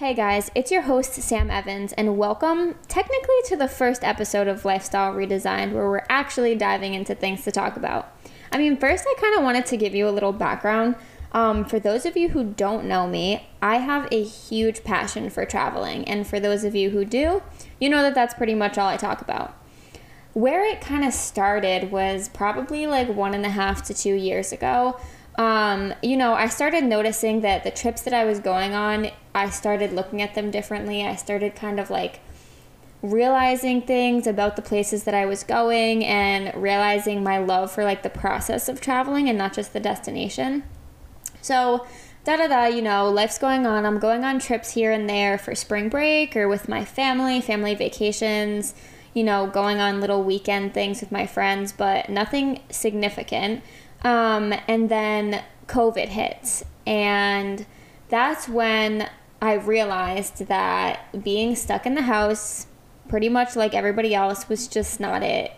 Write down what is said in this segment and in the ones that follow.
Hey guys, it's your host Sam Evans, and welcome technically to the first episode of Lifestyle Redesigned, where we're actually diving into things to talk about. I mean, first, I kind of wanted to give you a little background. Um, for those of you who don't know me, I have a huge passion for traveling, and for those of you who do, you know that that's pretty much all I talk about. Where it kind of started was probably like one and a half to two years ago um, you know, I started noticing that the trips that I was going on, I started looking at them differently. I started kind of like realizing things about the places that I was going and realizing my love for like the process of traveling and not just the destination. So, da da da, you know, life's going on. I'm going on trips here and there for spring break or with my family, family vacations, you know, going on little weekend things with my friends, but nothing significant. Um, and then COVID hits. And that's when I realized that being stuck in the house, pretty much like everybody else, was just not it.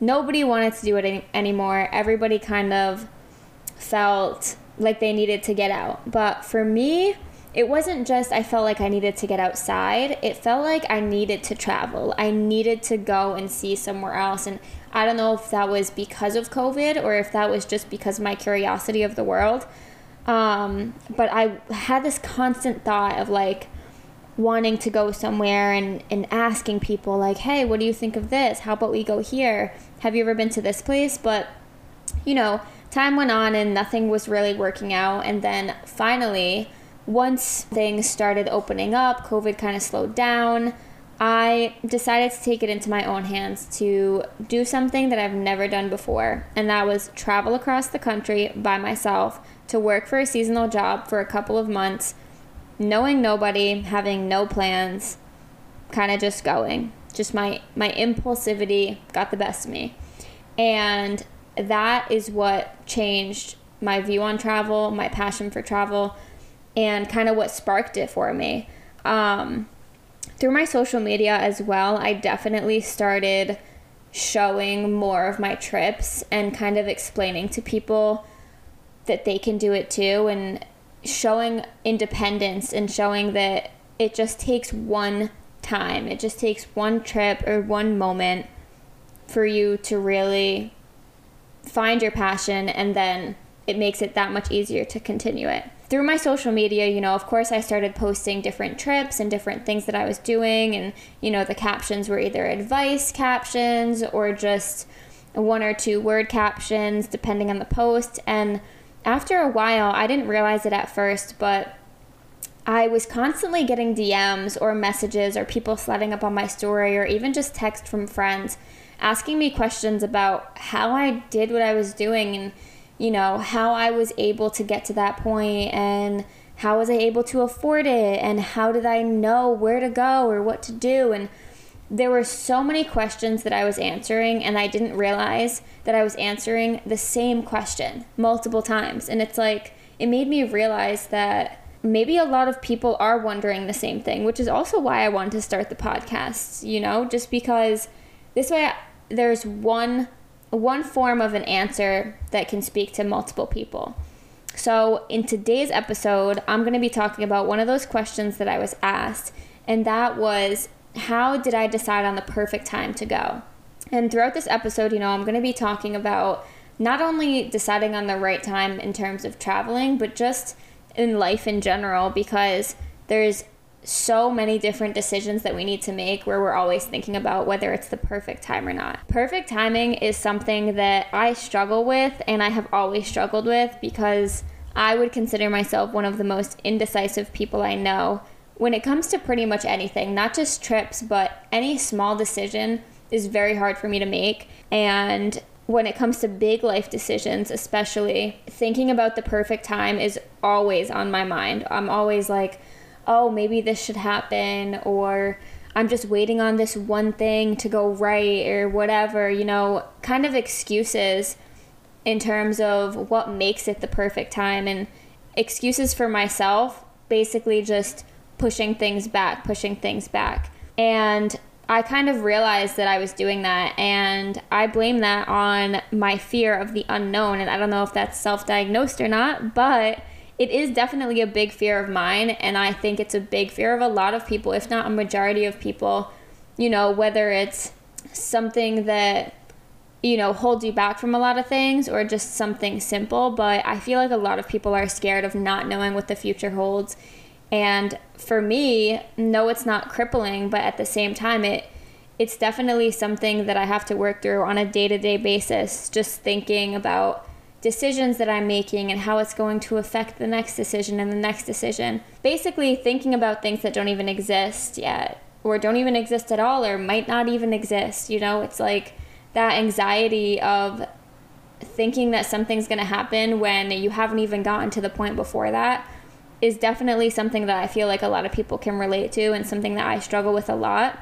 Nobody wanted to do it any- anymore. Everybody kind of felt like they needed to get out. But for me, it wasn't just I felt like I needed to get outside. It felt like I needed to travel. I needed to go and see somewhere else. And I don't know if that was because of COVID or if that was just because of my curiosity of the world. Um, but I had this constant thought of like wanting to go somewhere and, and asking people, like, hey, what do you think of this? How about we go here? Have you ever been to this place? But, you know, time went on and nothing was really working out. And then finally, once things started opening up, COVID kind of slowed down. I decided to take it into my own hands to do something that I've never done before, and that was travel across the country by myself to work for a seasonal job for a couple of months, knowing nobody, having no plans, kind of just going. Just my my impulsivity got the best of me. And that is what changed my view on travel, my passion for travel, and kind of what sparked it for me. Um, through my social media as well, I definitely started showing more of my trips and kind of explaining to people that they can do it too and showing independence and showing that it just takes one time. It just takes one trip or one moment for you to really find your passion and then it makes it that much easier to continue it through my social media, you know, of course, I started posting different trips and different things that I was doing. And, you know, the captions were either advice captions or just one or two word captions, depending on the post. And after a while, I didn't realize it at first, but I was constantly getting DMs or messages or people sliding up on my story or even just text from friends asking me questions about how I did what I was doing and you know, how I was able to get to that point and how was I able to afford it and how did I know where to go or what to do. And there were so many questions that I was answering and I didn't realize that I was answering the same question multiple times. And it's like it made me realize that maybe a lot of people are wondering the same thing, which is also why I wanted to start the podcast, you know, just because this way there's one one form of an answer that can speak to multiple people. So, in today's episode, I'm going to be talking about one of those questions that I was asked, and that was how did I decide on the perfect time to go? And throughout this episode, you know, I'm going to be talking about not only deciding on the right time in terms of traveling, but just in life in general, because there's so many different decisions that we need to make where we're always thinking about whether it's the perfect time or not. Perfect timing is something that I struggle with and I have always struggled with because I would consider myself one of the most indecisive people I know when it comes to pretty much anything, not just trips, but any small decision is very hard for me to make. And when it comes to big life decisions, especially, thinking about the perfect time is always on my mind. I'm always like, oh, maybe this should happen, or I'm just waiting on this one thing to go right, or whatever, you know, kind of excuses in terms of what makes it the perfect time, and excuses for myself, basically just pushing things back, pushing things back. And I kind of realized that I was doing that, and I blame that on my fear of the unknown. And I don't know if that's self diagnosed or not, but it is definitely a big fear of mine. And I think it's a big fear of a lot of people, if not a majority of people, you know, whether it's something that you know, holds you back from a lot of things or just something simple. But I feel like a lot of people are scared of not knowing what the future holds. And for me, no, it's not crippling, but at the same time, it it's definitely something that I have to work through on a day to day basis, just thinking about decisions that I'm making and how it's going to affect the next decision and the next decision. Basically, thinking about things that don't even exist yet, or don't even exist at all, or might not even exist. You know, it's like that anxiety of thinking that something's going to happen when you haven't even gotten to the point before that is definitely something that I feel like a lot of people can relate to and something that I struggle with a lot.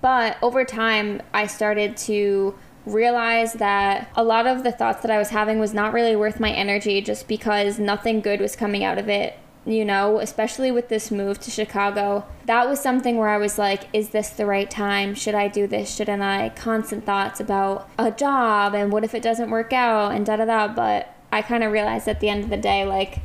But over time, I started to realize that a lot of the thoughts that I was having was not really worth my energy just because nothing good was coming out of it. You know, especially with this move to Chicago, that was something where I was like, is this the right time? Should I do this? Shouldn't I? Constant thoughts about a job and what if it doesn't work out and da da da. But I kind of realized at the end of the day, like,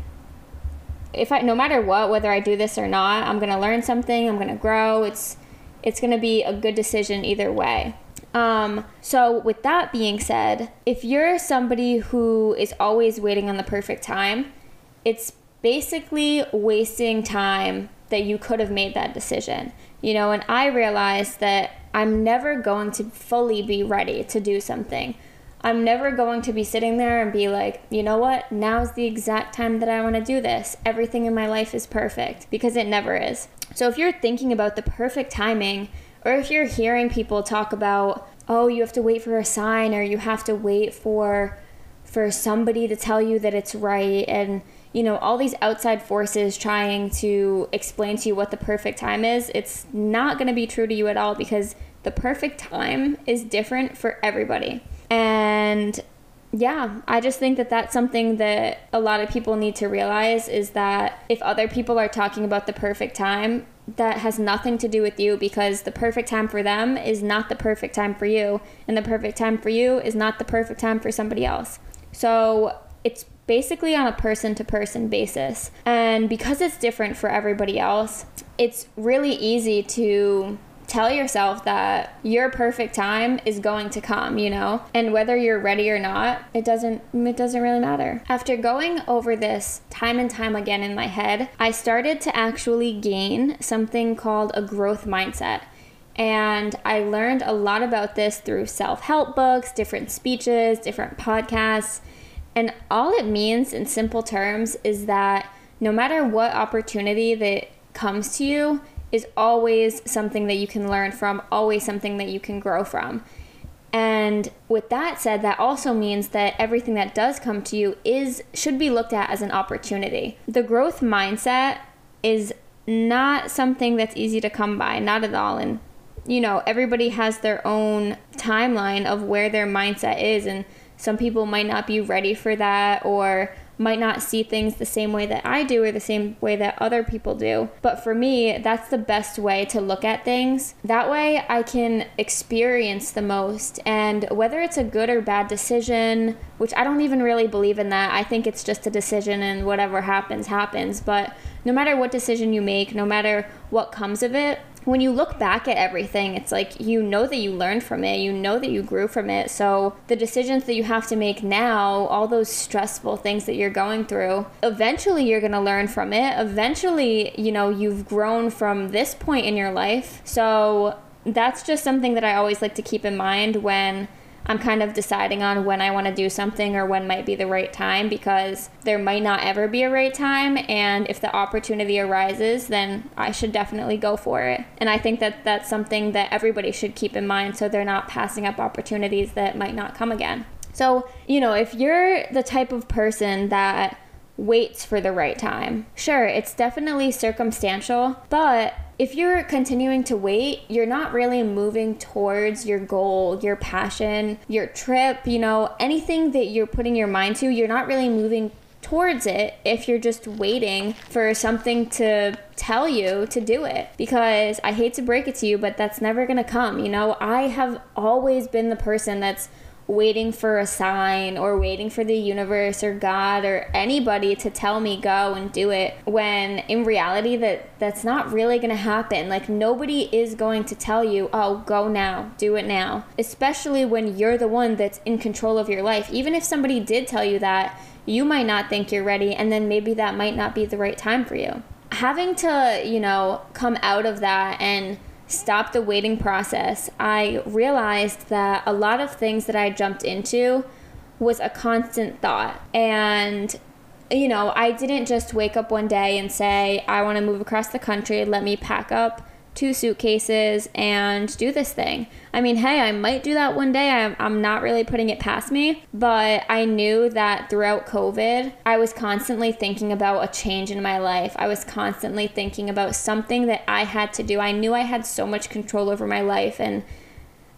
if I no matter what, whether I do this or not, I'm gonna learn something. I'm gonna grow. It's it's gonna be a good decision either way. Um, so with that being said, if you're somebody who is always waiting on the perfect time, it's basically wasting time that you could have made that decision. You know, and I realized that I'm never going to fully be ready to do something. I'm never going to be sitting there and be like, you know what, now's the exact time that I want to do this. Everything in my life is perfect because it never is. So if you're thinking about the perfect timing, or if you're hearing people talk about, oh, you have to wait for a sign or you have to wait for for somebody to tell you that it's right and you know all these outside forces trying to explain to you what the perfect time is, it's not going to be true to you at all because the perfect time is different for everybody. And yeah, I just think that that's something that a lot of people need to realize is that if other people are talking about the perfect time, that has nothing to do with you because the perfect time for them is not the perfect time for you, and the perfect time for you is not the perfect time for somebody else. So it's basically on a person to person basis. And because it's different for everybody else, it's really easy to tell yourself that your perfect time is going to come, you know? And whether you're ready or not, it doesn't it doesn't really matter. After going over this time and time again in my head, I started to actually gain something called a growth mindset. And I learned a lot about this through self help books, different speeches, different podcasts. And all it means in simple terms is that no matter what opportunity that comes to you, is always something that you can learn from, always something that you can grow from. And with that said, that also means that everything that does come to you is should be looked at as an opportunity. The growth mindset is not something that's easy to come by, not at all. And you know, everybody has their own timeline of where their mindset is and some people might not be ready for that or might not see things the same way that I do or the same way that other people do. But for me, that's the best way to look at things. That way, I can experience the most. And whether it's a good or bad decision, which I don't even really believe in that, I think it's just a decision and whatever happens, happens. But no matter what decision you make, no matter what comes of it, when you look back at everything, it's like you know that you learned from it, you know that you grew from it. So the decisions that you have to make now, all those stressful things that you're going through, eventually you're going to learn from it. Eventually, you know, you've grown from this point in your life. So that's just something that I always like to keep in mind when I'm kind of deciding on when I want to do something or when might be the right time because there might not ever be a right time. And if the opportunity arises, then I should definitely go for it. And I think that that's something that everybody should keep in mind so they're not passing up opportunities that might not come again. So, you know, if you're the type of person that waits for the right time, sure, it's definitely circumstantial, but if you're continuing to wait, you're not really moving towards your goal, your passion, your trip, you know, anything that you're putting your mind to, you're not really moving towards it if you're just waiting for something to tell you to do it. Because I hate to break it to you, but that's never gonna come. You know, I have always been the person that's waiting for a sign or waiting for the universe or God or anybody to tell me go and do it when in reality that that's not really going to happen. Like nobody is going to tell you, "Oh, go now. Do it now." Especially when you're the one that's in control of your life. Even if somebody did tell you that, you might not think you're ready and then maybe that might not be the right time for you. Having to, you know, come out of that and stop the waiting process, I realized that a lot of things that I jumped into was a constant thought. And, you know, I didn't just wake up one day and say, I want to move across the country, let me pack up two suitcases and do this thing. I mean, hey, I might do that one day. I'm, I'm not really putting it past me, but I knew that throughout COVID, I was constantly thinking about a change in my life. I was constantly thinking about something that I had to do. I knew I had so much control over my life and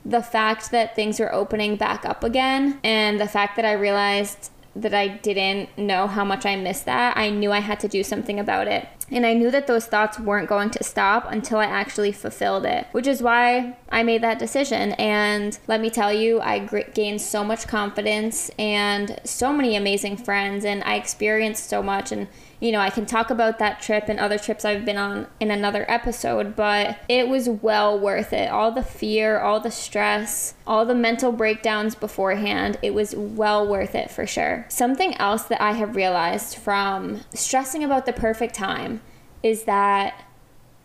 the fact that things were opening back up again and the fact that I realized that I didn't know how much I missed that, I knew I had to do something about it. And I knew that those thoughts weren't going to stop until I actually fulfilled it, which is why I made that decision. And let me tell you, I gained so much confidence and so many amazing friends, and I experienced so much. And you know, I can talk about that trip and other trips I've been on in another episode, but it was well worth it. All the fear, all the stress, all the mental breakdowns beforehand, it was well worth it for sure. Something else that I have realized from stressing about the perfect time is that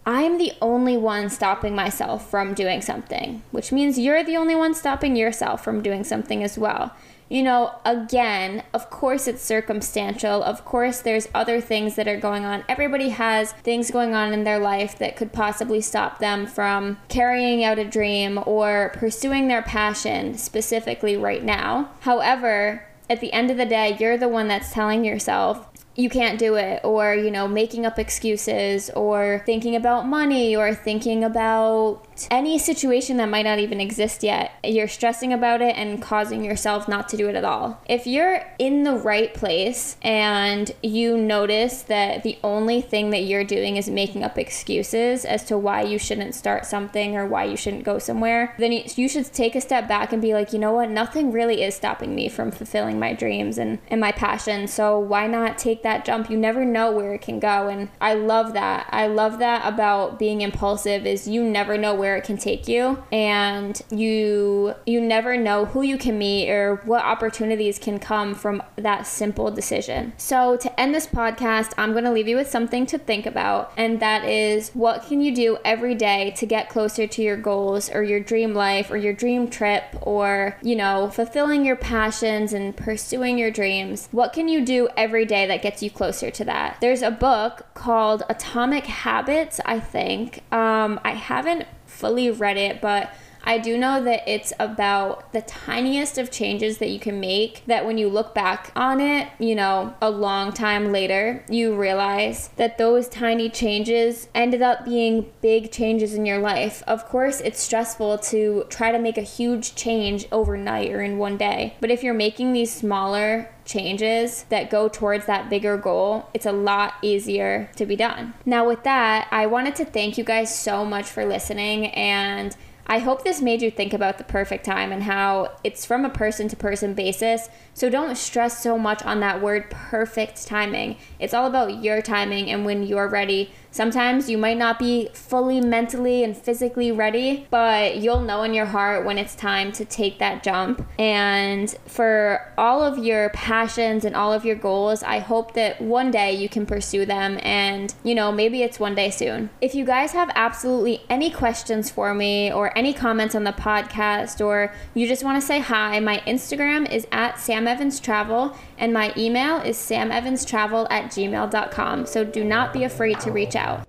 I'm the only one stopping myself from doing something, which means you're the only one stopping yourself from doing something as well you know, again, of course it's circumstantial. Of course there's other things that are going on. Everybody has things going on in their life that could possibly stop them from carrying out a dream or pursuing their passion specifically right now. However, at the end of the day, you're the one that's telling yourself, you can't do it or you know making up excuses or thinking about money or thinking about any situation that might not even exist yet you're stressing about it and causing yourself not to do it at all. If you're in the right place and you notice that the only thing that you're doing is making up excuses as to why you shouldn't start something or why you shouldn't go somewhere then you should take a step back and be like you know what? Nothing really is stopping me from fulfilling my dreams and, and my passion so why not take that jump? You never know where it can go. And i love that. I love that about being impulsive is you never know where it can take you and you you never know who you can meet or what opportunities can come from that simple decision so to end this podcast i'm going to leave you with something to think about and that is what can you do every day to get closer to your goals or your dream life or your dream trip or you know fulfilling your passions and pursuing your dreams what can you do every day that gets gets you closer to that. There's a book called Atomic Habits, I think. Um, I haven't fully read it, but I do know that it's about the tiniest of changes that you can make that when you look back on it, you know, a long time later, you realize that those tiny changes ended up being big changes in your life. Of course, it's stressful to try to make a huge change overnight or in one day, but if you're making these smaller changes that go towards that bigger goal, it's a lot easier to be done. Now, with that, I wanted to thank you guys so much for listening and I hope this made you think about the perfect time and how it's from a person to person basis. So don't stress so much on that word perfect timing. It's all about your timing and when you're ready Sometimes you might not be fully mentally and physically ready, but you'll know in your heart when it's time to take that jump. And for all of your passions and all of your goals, I hope that one day you can pursue them and, you know, maybe it's one day soon. If you guys have absolutely any questions for me or any comments on the podcast or you just want to say hi, my Instagram is at Sam Evans Travel and my email is samevanstravel at gmail.com. So do not be afraid to reach out.